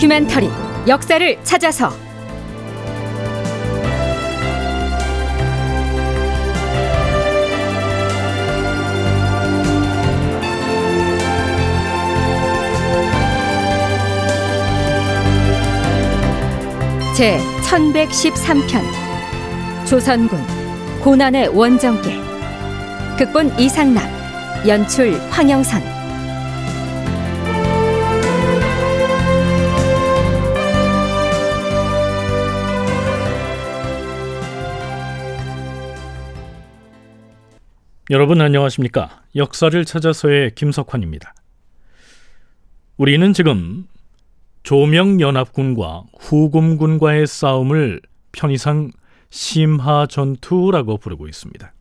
다큐멘터리 역사를 찾아서. 제 1113편 조선군 고난의 원정길 극본 이상락 연출 황영선 여러분 안녕하십니까? 역사를 찾아서의 김석환입니다. 우리는 지금 조명연합군과 후금군과의 싸움을 편의상 심하 전투라고 부르고 있습니다.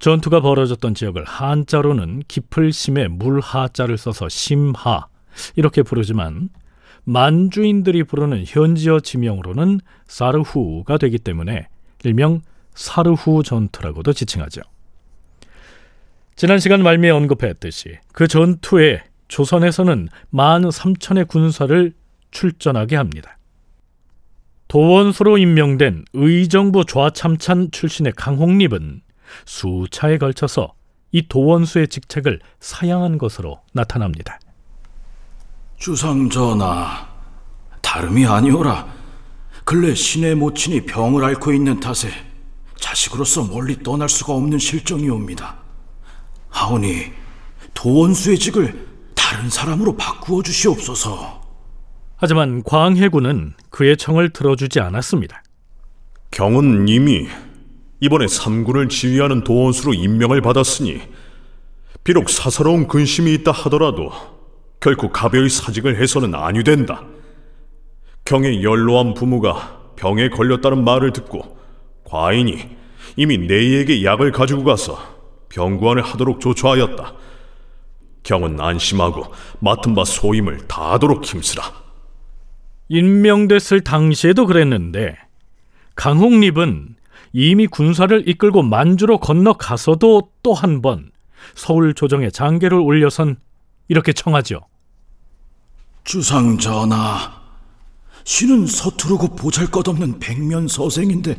전투가 벌어졌던 지역을 한자로는 깊을 심에 물하자를 써서 심하 이렇게 부르지만 만주인들이 부르는 현지어 지명으로는 사르후가 되기 때문에 일명 사르후 전투라고도 지칭하죠. 지난 시간 말미에 언급했듯이 그 전투에 조선에서는 만 삼천의 군사를 출전하게 합니다. 도원수로 임명된 의정부 좌참찬 출신의 강홍립은 수차에 걸쳐서 이 도원수의 직책을 사양한 것으로 나타납니다. 주상 전하, 다름이 아니오라. 근래 신의 모친이 병을 앓고 있는 탓에 자식으로서 멀리 떠날 수가 없는 실정이옵니다. 하오니 도원수의 직을 다른 사람으로 바꾸어 주시옵소서. 하지만 광해군은 그의 청을 들어주지 않았습니다. 경은 이미 이번에 삼군을 지휘하는 도원수로 임명을 받았으니 비록 사사로운 근심이 있다 하더라도 결코 가벼이 사직을 해서는 아니 된다. 경의 연로한 부모가 병에 걸렸다는 말을 듣고 과인이 이미 내에게 약을 가지고 가서 병구안을 하도록 조처하였다. 경은 안심하고 맡은 바 소임을 다하도록 힘쓰라. 임명됐을 당시에도 그랬는데 강홍립은 이미 군사를 이끌고 만주로 건너가서도 또 한 번 서울 조정에 장계를 올려선 이렇게 청하죠. 주상 전하, 신은 서투르고 보잘것없는 백면 서생인데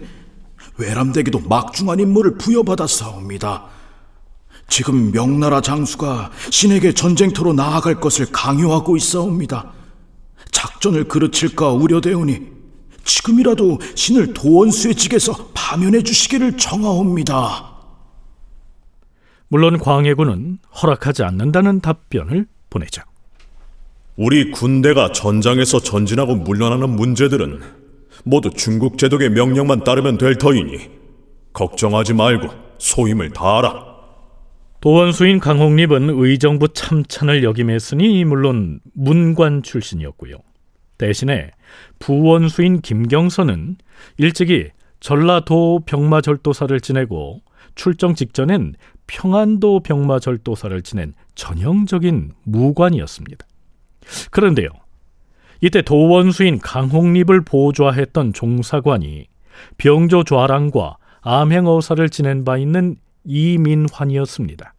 외람되게도 막중한 임무를 부여받았사옵니다. 지금 명나라 장수가 신에게 전쟁터로 나아갈 것을 강요하고 있사옵니다. 작전을 그르칠까 우려되오니 지금이라도 신을 도원수의 직에서 파면해 주시기를 청하옵니다. 물론 광해군은 허락하지 않는다는 답변을 보내죠. 우리 군대가 전장에서 전진하고 물러나는 문제들은 모두 중국 제독의 명령만 따르면 될 터이니 걱정하지 말고 소임을 다하라. 도원수인 강홍립은 의정부 참찬을 역임했으니 물론 문관 출신이었고요. 대신에 부원수인 김경선은 일찍이 전라도 병마절도사를 지내고 출정 직전엔 평안도 병마절도사를 지낸 전형적인 무관이었습니다. 그런데요. 이때 도원수인 강홍립을 보좌했던 종사관이 병조 좌랑과 암행어사를 지낸 바 있는 이민환이었습니다.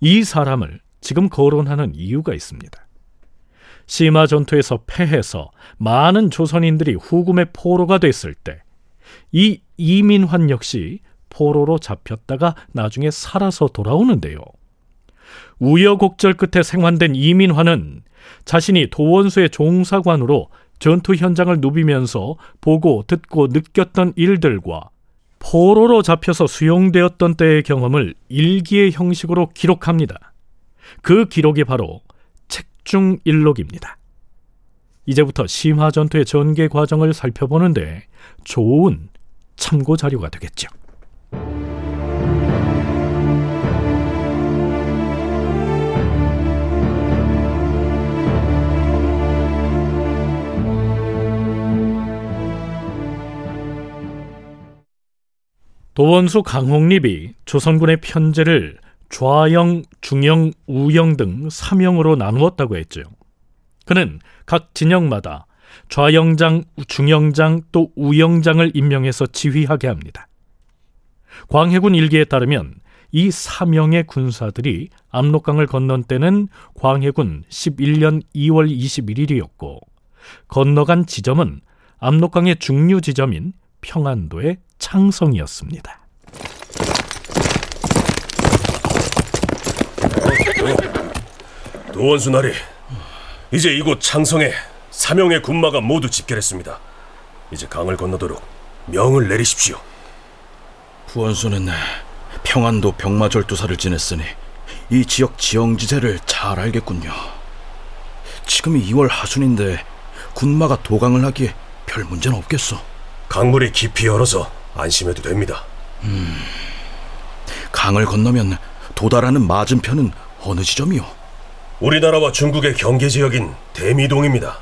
이 사람을 지금 거론하는 이유가 있습니다. 시마 전투에서 패해서 많은 조선인들이 후금의 포로가 됐을 때 이 이민환 역시 포로로 잡혔다가 나중에 살아서 돌아오는데요. 우여곡절 끝에 생환된 이민환은 자신이 도원수의 종사관으로 전투 현장을 누비면서 보고 듣고 느꼈던 일들과 포로로 잡혀서 수용되었던 때의 경험을 일기의 형식으로 기록합니다. 그 기록이 바로 책중일록입니다. 이제부터 심화 전투의 전개 과정을 살펴보는데 좋은 참고 자료가 되겠죠. 도원수 강홍립이 조선군의 편제를 좌영, 중영, 우영 등 3형으로 나누었다고 했죠. 그는 각 진영마다 좌영장, 중영장 또 우영장을 임명해서 지휘하게 합니다. 광해군 일기에 따르면 이 3형의 군사들이 압록강을 건넌 때는 광해군 11년 2월 21일이었고 건너간 지점은 압록강의 중류 지점인 평안도의 창성이었습니다. 도원수 나리, 이제 이곳 창성에 사명의 군마가 모두 집결했습니다. 이제 강을 건너도록 명을 내리십시오. 부원수는 평안도 병마절도사를 지냈으니 이 지역 지형지세를 잘 알겠군요. 지금이 2월 하순인데 군마가 도강을 하기에 별 문제는 없겠어. 강물이 깊이 얼어서 안심해도 됩니다. 강을 건너면 도달하는 맞은편은 어느 지점이요? 우리나라와 중국의 경계 지역인 대미동입니다.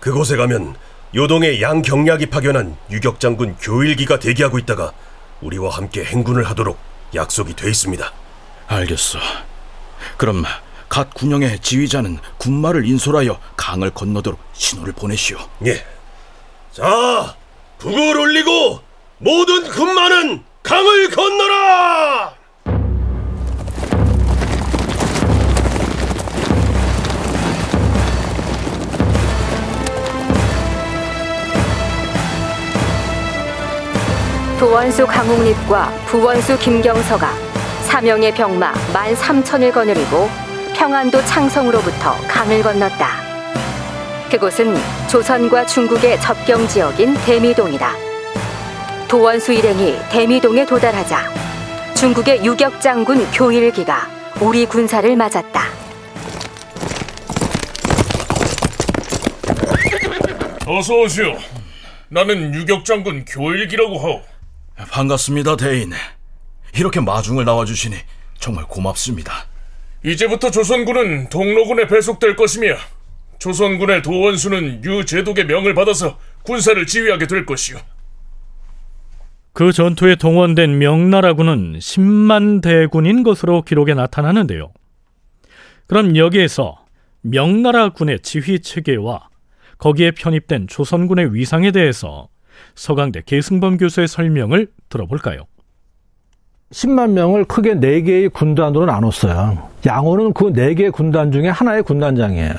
그곳에 가면 요동의 양경략이 파견한 유격장군 교일기가 대기하고 있다가 우리와 함께 행군을 하도록 약속이 돼 있습니다. 알겠어. 그럼 각 군영의 지휘자는 군마를 인솔하여 강을 건너도록 신호를 보내시오. 예. 자, 북을 올리고 모든 군마는 강을 건너라! 도원수 강옥립과 부원수 김경서가 사명의 병마 만 삼천을 거느리고 평안도 창성으로부터 강을 건넜다. 그곳은 조선과 중국의 접경 지역인 대미동이다. 도원수 일행이 대미동에 도달하자 중국의 유격 장군 교일기가 우리 군사를 맞았다. 어서 오시오. 나는 유격 장군 교일기라고 하오. 반갑습니다, 대인. 이렇게 마중을 나와주시니 정말 고맙습니다. 이제부터 조선군은 동로군에 배속될 것이며 조선군의 도원수는 유제독의 명을 받아서 군사를 지휘하게 될 것이오. 그 전투에 동원된 명나라군은 10만 대군인 것으로 기록에 나타나는데요. 그럼 여기에서 명나라군의 지휘 체계와 거기에 편입된 조선군의 위상에 대해서 서강대 계승범 교수의 설명을 들어볼까요? 10만 명을 크게 4개의 군단으로 나눴어요. 양호는 그 4개의 군단 중에 하나의 군단장이에요.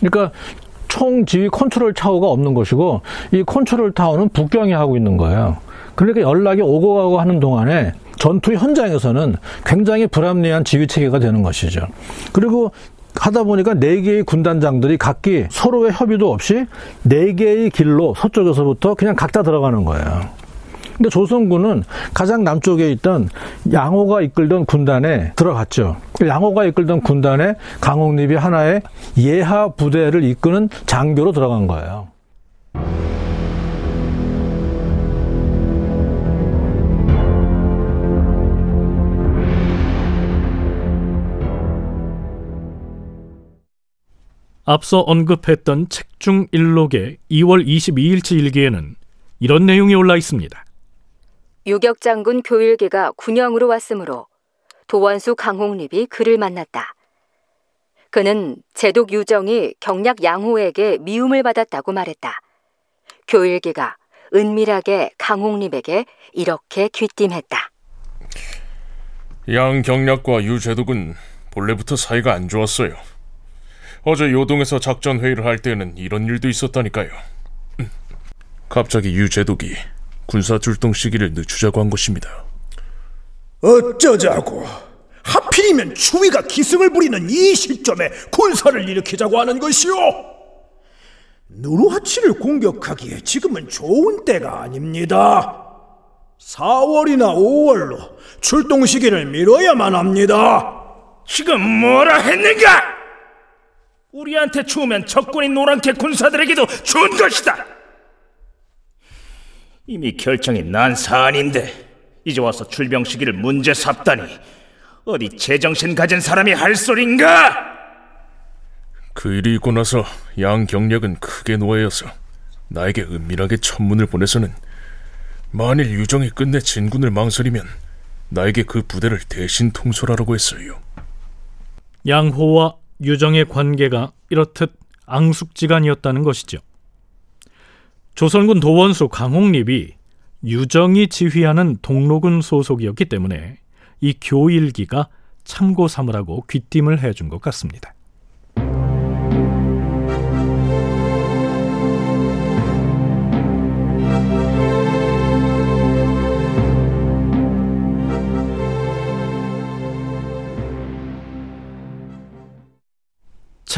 그러니까 총 지휘 컨트롤 타워가 없는 것이고 이 컨트롤 타워는 북경이 하고 있는 거예요. 그러니까 연락이 오고 가고 하는 동안에 전투 현장에서는 굉장히 불합리한 지휘 체계가 되는 것이죠. 그리고 하다 보니까 네 개의 군단장들이 각기 서로의 협의도 없이 네 개의 길로 서쪽에서부터 그냥 각자 들어가는 거예요. 근데 조선군은 가장 남쪽에 있던 양호가 이끌던 군단에 들어갔죠. 양호가 이끌던 군단에 강홍립이 하나의 예하 부대를 이끄는 장교로 들어간 거예요. 앞서 언급했던 책 중 일록의 2월 22일치 일기에는 이런 내용이 올라 있습니다. 유격 장군 교일기가 군영으로 왔으므로 도원수 강홍립이 그를 만났다. 그는 제독 유정이 경략 양호에게 미움을 받았다고 말했다. 교일기가 은밀하게 강홍립에게 이렇게 귀띔했다. 양 경략과 유제독은 본래부터 사이가 안 좋았어요. 어제 요동에서 작전 회의를 할 때는 이런 일도 있었다니까요. 음. 갑자기 유제독이 군사 출동 시기를 늦추자고 한 것입니다. 어쩌자고 하필이면 추위가 기승을 부리는 이 시점에 군사를 일으키자고 하는 것이오 누르하치를 공격하기에 지금은 좋은 때가 아닙니다 4월이나 5월로 출동 시기를 미뤄야만 합니다 지금 뭐라 했는가? 우리한테 추우면 적군인 노란캐 군사들에게도 좋은 것이다. 이미 결정이 난 사안인데 이제 와서 출병 시기를 문제 삼다니 어디 제정신 가진 사람이 할 소린가? 그 일이 있고 나서 양경략은 크게 노예여서 나에게 은밀하게 천문을 보내서는 만일 유정이 끝내 진군을 망설이면 나에게 그 부대를 대신 통솔하라고 했어요. 양호와 유정의 관계가 이렇듯 앙숙지간이었다는 것이죠. 조선군 도원수 강홍립이 유정이 지휘하는 동로군 소속이었기 때문에 이 교일기가 참고 삼으라고 귀띔을 해준 것 같습니다.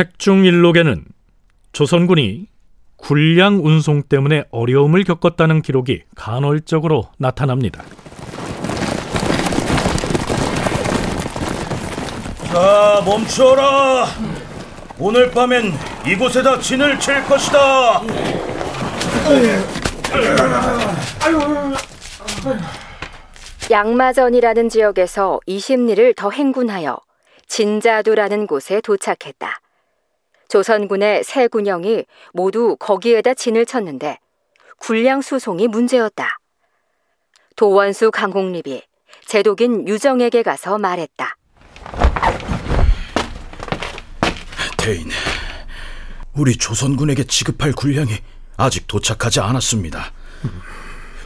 책중 일록에는 조선군이 군량 운송 때문에 어려움을 겪었다는 기록이 간헐적으로 나타납니다. 자, 멈춰라. 오늘 밤엔 이곳에다 진을 칠 것이다. 양마전이라는 지역에서 20리를 더 행군하여 진자두라는 곳에 도착했다. 조선군의 세 군영이 모두 거기에다 진을 쳤는데 군량 수송이 문제였다. 도원수 강홍립이 제독인 유정에게 가서 말했다. 대인, 우리 조선군에게 지급할 군량이 아직 도착하지 않았습니다.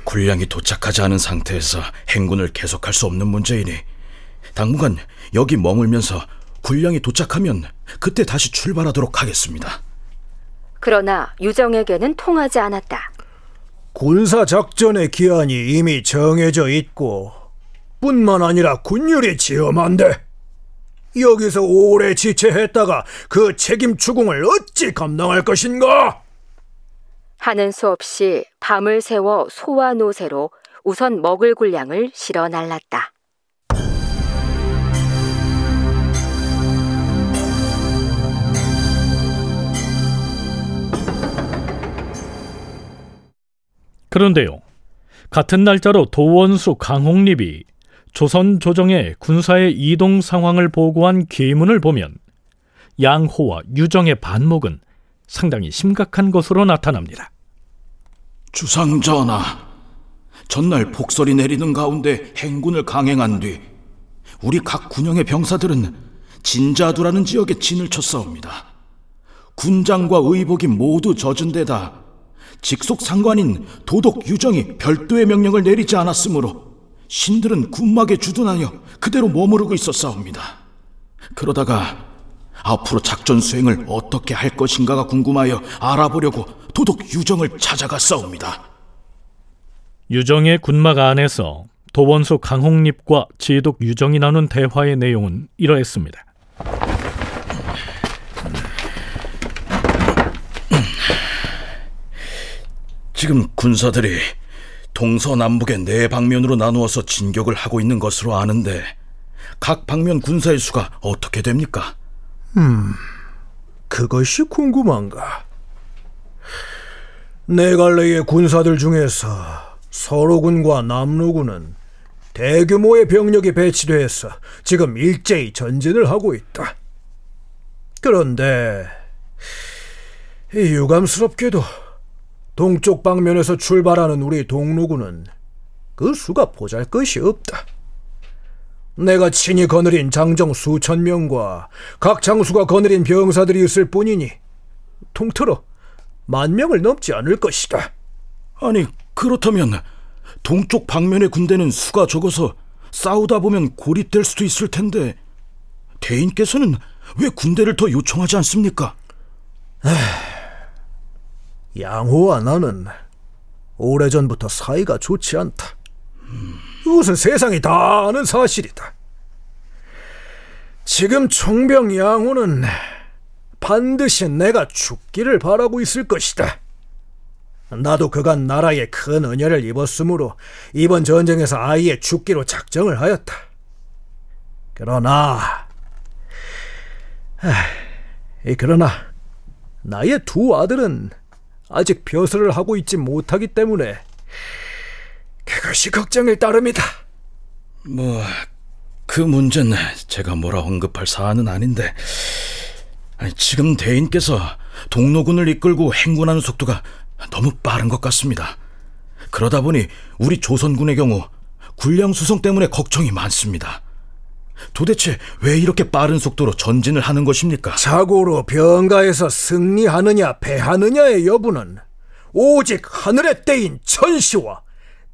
군량이 도착하지 않은 상태에서 행군을 계속할 수 없는 문제이니 당분간 여기 머물면서 군량이 도착하면 그때 다시 출발하도록 하겠습니다. 그러나 유정에게는 통하지 않았다. 군사 작전의 기한이 이미 정해져 있고 뿐만 아니라 군율이 지엄한데 여기서 오래 지체했다가 그 책임 추궁을 어찌 감당할 것인가? 하는 수 없이 밤을 새워 소와 노새로 우선 먹을 군량을 실어 날랐다. 그런데요. 같은 날짜로 도원수 강홍립이 조선 조정의 군사의 이동 상황을 보고한 계문을 보면 양호와 유정의 반목은 상당히 심각한 것으로 나타납니다. 주상 전하, 전날 폭설이 내리는 가운데 행군을 강행한 뒤 우리 각 군영의 병사들은 진자두라는 지역에 진을 쳤사옵니다. 군장과 의복이 모두 젖은 데다 직속 상관인 도독 유정이 별도의 명령을 내리지 않았으므로 신들은 군막에 주둔하여 그대로 머무르고 있었사옵니다. 그러다가 앞으로 작전 수행을 어떻게 할 것인가가 궁금하여 알아보려고 도독 유정을 찾아갔사옵니다. 유정의 군막 안에서 도원수 강홍립과 지독 유정이 나눈 대화의 내용은 이러했습니다. 지금 군사들이 동서남북의 네 방면으로 나누어서 진격을 하고 있는 것으로 아는데 각 방면 군사의 수가 어떻게 됩니까? 그것이 궁금한가? 네 갈래의 군사들 중에서 서로군과 남로군은 대규모의 병력이 배치돼서 지금 일제히 전진을 하고 있다. 그런데 이 유감스럽게도 동쪽 방면에서 출발하는 우리 동로군은 그 수가 보잘 것이 없다. 내가 친히 거느린 장정 수천 명과 각 장수가 거느린 병사들이 있을 뿐이니 통틀어 만 명을 넘지 않을 것이다. 아니 그렇다면 동쪽 방면의 군대는 수가 적어서 싸우다 보면 고립될 수도 있을 텐데 대인께서는 왜 군대를 더 요청하지 않습니까? 양호와 나는 오래전부터 사이가 좋지 않다. 이것은 세상이 다 아는 사실이다. 지금 총병 양호는 반드시 내가 죽기를 바라고 있을 것이다. 나도 그간 나라에 큰 은혜를 입었으므로 이번 전쟁에서 아예 죽기로 작정을 하였다. 그러나, 하, 그러나 나의 두 아들은 아직 벼슬을 하고 있지 못하기 때문에 그것이 걱정일 따름이다. 뭐 그 문제는 제가 뭐라 언급할 사안은 아닌데 지금 대인께서 동로군을 이끌고 행군하는 속도가 너무 빠른 것 같습니다. 그러다 보니 우리 조선군의 경우 군량 수송 때문에 걱정이 많습니다. 도대체 왜 이렇게 빠른 속도로 전진을 하는 것입니까? 자고로 병가에서 승리하느냐 패하느냐의 여부는 오직 하늘의 때인 천시와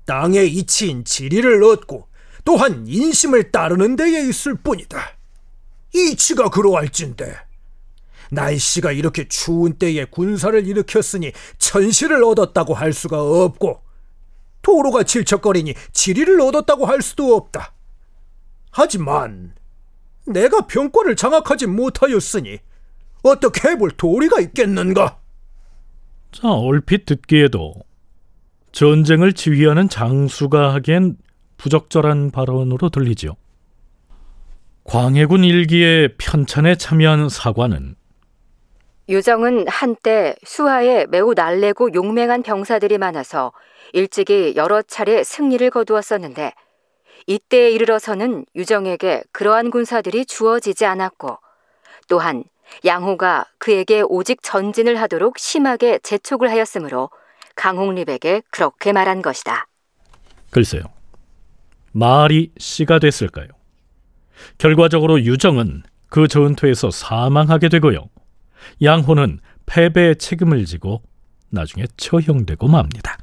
땅의 이치인 지리를 얻고 또한 인심을 따르는 데에 있을 뿐이다. 이치가 그러할진데 날씨가 이렇게 추운 때에 군사를 일으켰으니 천시를 얻었다고 할 수가 없고 도로가 질척거리니 지리를 얻었다고 할 수도 없다. 하지만 내가 병권을 장악하지 못하였으니 어떻게 해볼 도리가 있겠는가? 자, 얼핏 듣기에도 전쟁을 지휘하는 장수가 하기엔 부적절한 발언으로 들리지요. 광해군 일기에 편찬에 참여한 사관은 유정은 한때 수하에 매우 날래고 용맹한 병사들이 많아서 일찍이 여러 차례 승리를 거두었었는데 이때에 이르러서는 유정에게 그러한 군사들이 주어지지 않았고 또한 양호가 그에게 오직 전진을 하도록 심하게 재촉을 하였으므로 강홍립에게 그렇게 말한 것이다. 글쎄요. 말이 씨가 됐을까요? 결과적으로 유정은 그 전투에서 사망하게 되고요. 양호는 패배의 책임을 지고 나중에 처형되고 맙니다.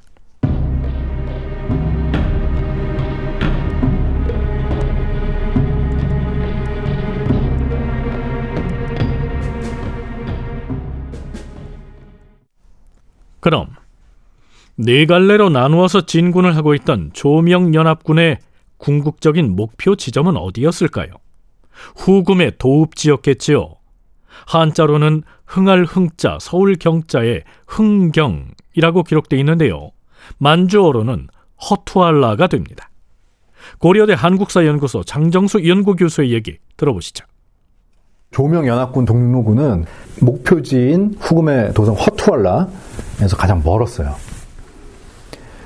그럼 네 갈래로 나누어서 진군을 하고 있던 조명 연합군의 궁극적인 목표 지점은 어디였을까요? 후금의 도읍지였겠지요. 한자로는 흥할 흥자, 서울 경자의 흥경이라고 기록되어 있는데요. 만주어로는 허투알라가 됩니다. 고려대 한국사연구소 장정수 연구교수의 얘기 들어보시죠. 조명연합군 동로군은 목표지인 후금의 도성 허투알라 에서 가장 멀었어요.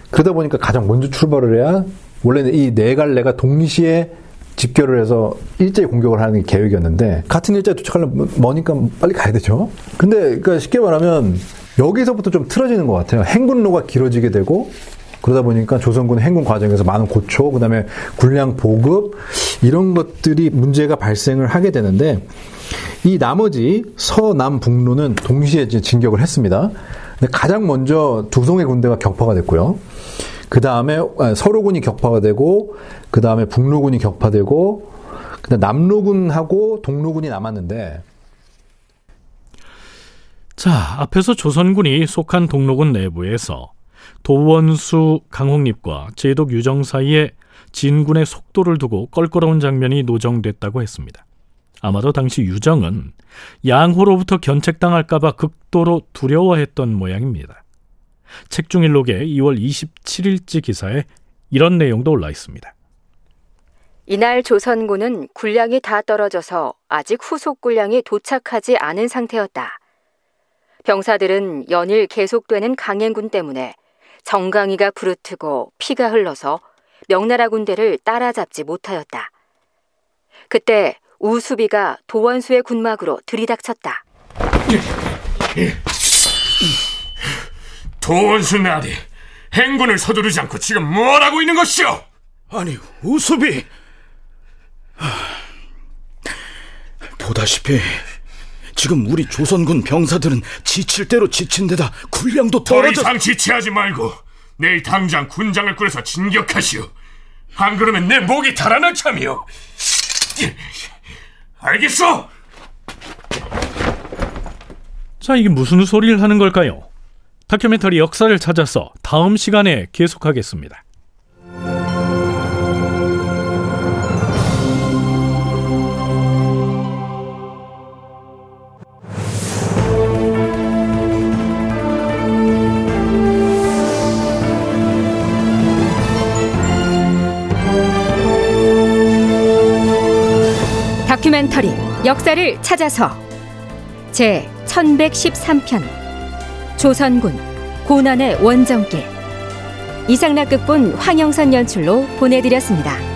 그러다 보니까 가장 먼저 출발을 해야 원래는 이 네 갈래가 동시에 집결을 해서 일제히 공격을 하는 게 계획이었는데 같은 일자에 도착하려면 머니까 빨리 가야 되죠. 근데 그러니까 쉽게 말하면 여기서부터 좀 틀어지는 것 같아요. 행군로가 길어지게 되고 그러다 보니까 조선군 행군 과정에서 많은 고초, 그다음에 군량 보급 이런 것들이 문제가 발생을 하게 되는데 이 나머지 서남 북로는 동시에 진격을 했습니다. 근데 가장 먼저 두송의 군대가 격파가 됐고요. 그 다음에 서로군이 격파가 되고, 그 다음에 북로군이 격파되고, 그다음 남로군하고 동로군이 남았는데. 자, 앞에서 조선군이 속한 동로군 내부에서 도원수 강홍립과 제독 유정 사이에 진군의 속도를 두고 껄끄러운 장면이 노정됐다고 했습니다. 아마도 당시 유정은 양호로부터 견책당할까봐 극도로 두려워했던 모양입니다. 책중일록의 2월 27일지 기사에 이런 내용도 올라 있습니다. 이날 조선군은 군량이 다 떨어져서 아직 후속 군량이 도착하지 않은 상태였다. 병사들은 연일 계속되는 강행군 때문에 정강이가 부르트고 피가 흘러서 명나라 군대를 따라잡지 못하였다. 그때 우수비가 도원수의 군막으로 들이닥쳤다. 도원수 나리, 행군을 서두르지 않고 지금 뭘 하고 있는 것이오? 아니, 우수비! 보다시피 지금 우리 조선군 병사들은 지칠 대로 지친 데다 군량도 더 떨어져 이상 지체하지 말고 내일 당장 군장을 꾸려서 진격하시오. 안 그러면 내 목이 달아날 참이오. 알겠어? 자, 이게 무슨 소리를 하는 걸까요? 다큐멘터리 역사를 찾아서 다음 시간에 계속하겠습니다. 다큐멘터리 역사를 찾아서 제 1113편 조선군 고난의 원정길 이상락극본 황영선 연출로 보내드렸습니다.